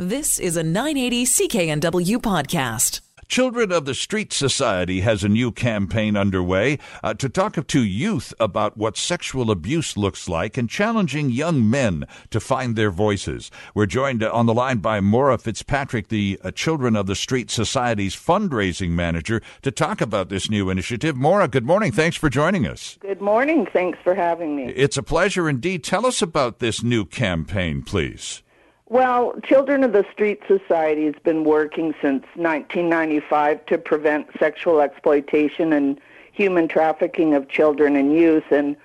This is a 980 CKNW podcast. Children of the Street Society has a new campaign underway uh, to talk to youth about what sexual abuse looks like and challenging young men to find their voices. We're joined uh, on the line by Maura Fitzpatrick, the uh, Children of the Street Society's fundraising manager, to talk about this new initiative. Maura, good morning. Thanks for joining us. Good morning. Thanks for having me. It's a pleasure indeed. Tell us about this new campaign, please. Well, Children of the Street Society has been working since 1995 to prevent sexual exploitation and human trafficking of children and youth. And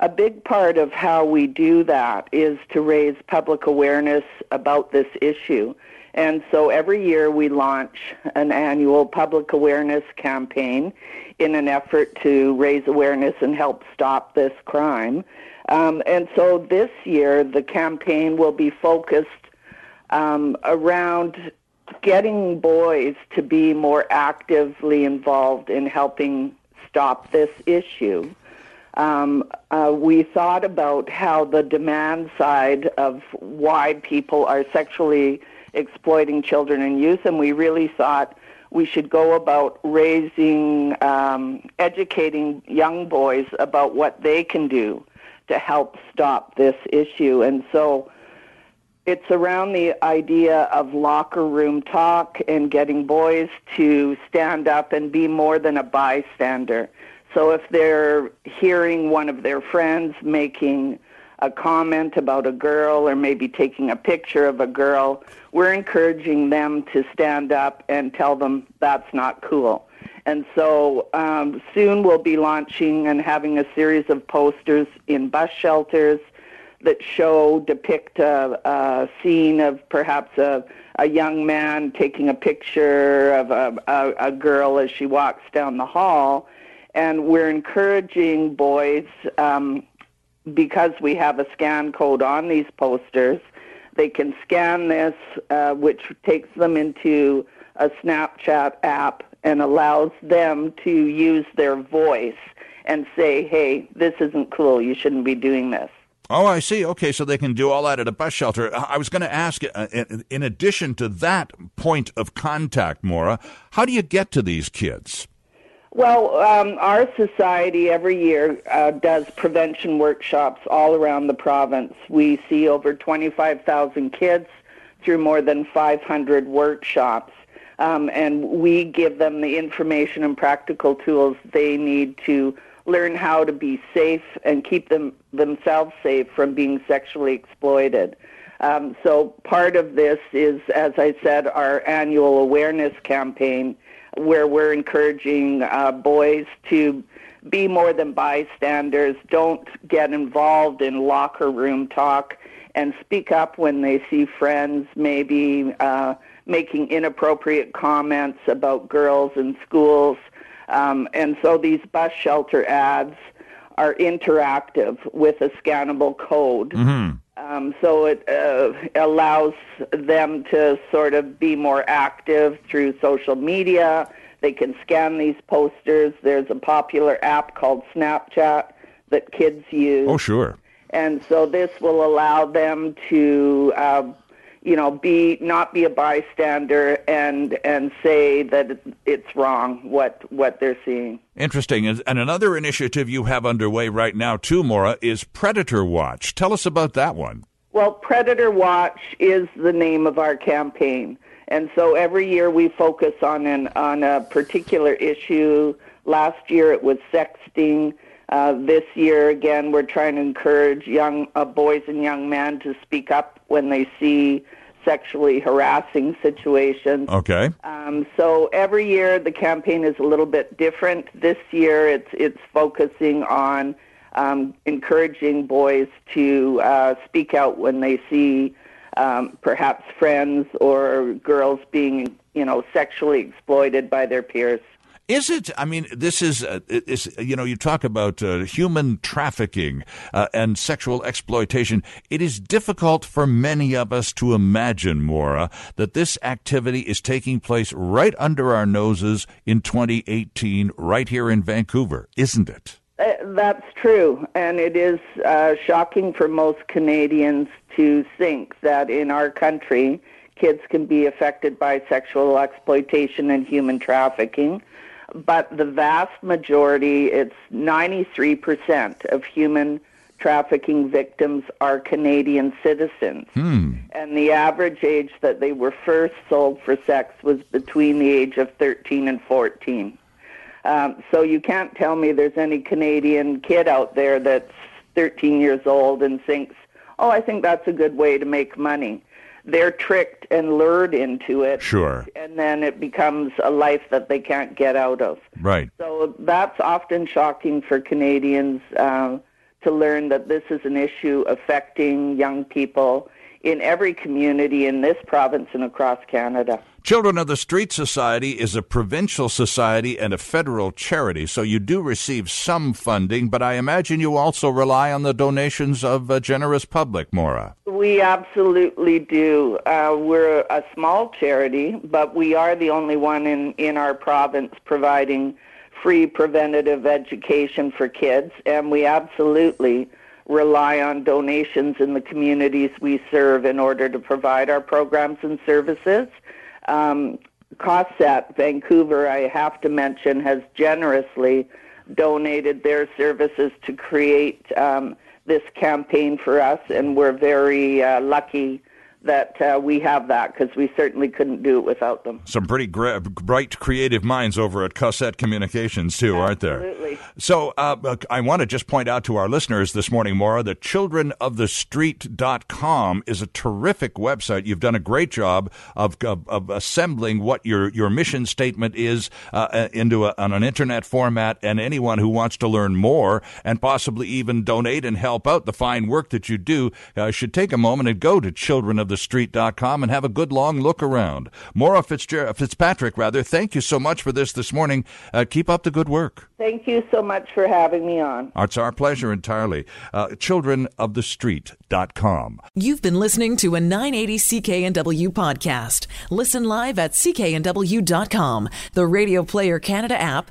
a big part of how we do that is to raise public awareness about this issue. And so every year we launch an annual public awareness campaign in an effort to raise awareness and help stop this crime. Um, and so this year the campaign will be focused um, around getting boys to be more actively involved in helping stop this issue. Um, uh, we thought about how the demand side of why people are sexually exploiting children and youth, and we really thought we should go about raising, um, educating young boys about what they can do to help stop this issue. And so it's around the idea of locker room talk and getting boys to stand up and be more than a bystander. So if they're hearing one of their friends making a comment about a girl or maybe taking a picture of a girl, we're encouraging them to stand up and tell them that's not cool. And so um, soon we'll be launching and having a series of posters in bus shelters that show depict a, a scene of perhaps a, a young man taking a picture of a, a, a girl as she walks down the hall. And we're encouraging boys, um, because we have a scan code on these posters, they can scan this, uh, which takes them into a Snapchat app and allows them to use their voice and say, hey, this isn't cool. You shouldn't be doing this. Oh, I see. Okay, so they can do all that at a bus shelter. I was going to ask, uh, in addition to that point of contact, Maura, how do you get to these kids? Well, um, our society every year uh, does prevention workshops all around the province. We see over 25,000 kids through more than 500 workshops. Um, and we give them the information and practical tools they need to learn how to be safe and keep them themselves safe from being sexually exploited. Um, so part of this is, as I said, our annual awareness campaign, where we're encouraging uh, boys to be more than bystanders. Don't get involved in locker room talk, and speak up when they see friends maybe uh, making inappropriate comments about girls in schools um, and so these bus shelter ads are interactive with a scannable code. Mm-hmm. Um, so it uh, allows them to sort of be more active through social media. They can scan these posters. There's a popular app called Snapchat that kids use. Oh, sure. And so this will allow them to uh, you know, be not be a bystander and and say that it's wrong what what they're seeing. Interesting. And another initiative you have underway right now too, Maura, is Predator Watch. Tell us about that one. Well, Predator Watch is the name of our campaign. And so every year we focus on an on a particular issue. Last year it was sexting. Uh, this year, again, we're trying to encourage young uh, boys and young men to speak up when they see sexually harassing situations. Okay. Um, so every year the campaign is a little bit different. This year it's it's focusing on um, encouraging boys to uh, speak out when they see um, perhaps friends or girls being you know sexually exploited by their peers. Is it? I mean, this is, uh, is you know, you talk about uh, human trafficking uh, and sexual exploitation. It is difficult for many of us to imagine, Maura, that this activity is taking place right under our noses in 2018, right here in Vancouver, isn't it? Uh, that's true, and it is uh, shocking for most Canadians to think that in our country kids can be affected by sexual exploitation and human trafficking. But the vast majority, it's 93% of human trafficking victims are Canadian citizens. Hmm. And the average age that they were first sold for sex was between the age of 13 and 14. Um, so you can't tell me there's any Canadian kid out there that's 13 years old and thinks, oh, I think that's a good way to make money. They're tricked and lured into it. Sure. And then it becomes a life that they can't get out of. Right. So that's often shocking for Canadians uh, to learn that this is an issue affecting young people in every community in this province and across Canada. Children of the Street Society is a provincial society and a federal charity, so you do receive some funding, but I imagine you also rely on the donations of a generous public, Maura. We absolutely do. Uh, we're a small charity, but we are the only one in, in our province providing free preventative education for kids, and we absolutely rely on donations in the communities we serve in order to provide our programs and services. Um, Cossette Vancouver, I have to mention, has generously donated their services to create um, this campaign for us, and we're very uh, lucky that uh, we have that because we certainly couldn't do it without them. Some pretty gra- bright, creative minds over at Cossette Communications, too, aren't there? Absolutely. So uh, I want to just point out to our listeners this morning, Maura, that childrenofthestreet.com is a terrific website. You've done a great job of, of, of assembling what your, your mission statement is uh, uh into a, on an internet format, and anyone who wants to learn more and possibly even donate and help out the fine work that you do uh, should take a moment and go to children of thestreet.com and have a good long look around. Maura Fitzger- Fitzpatrick, rather, thank you so much for this this morning. Uh, keep up the good work. Thank you so much for having me on. It's our pleasure entirely. Uh, childrenofthestreet.com. You've been listening to a 980 CKNW podcast. Listen live at cknw.com, the Radio Player Canada app,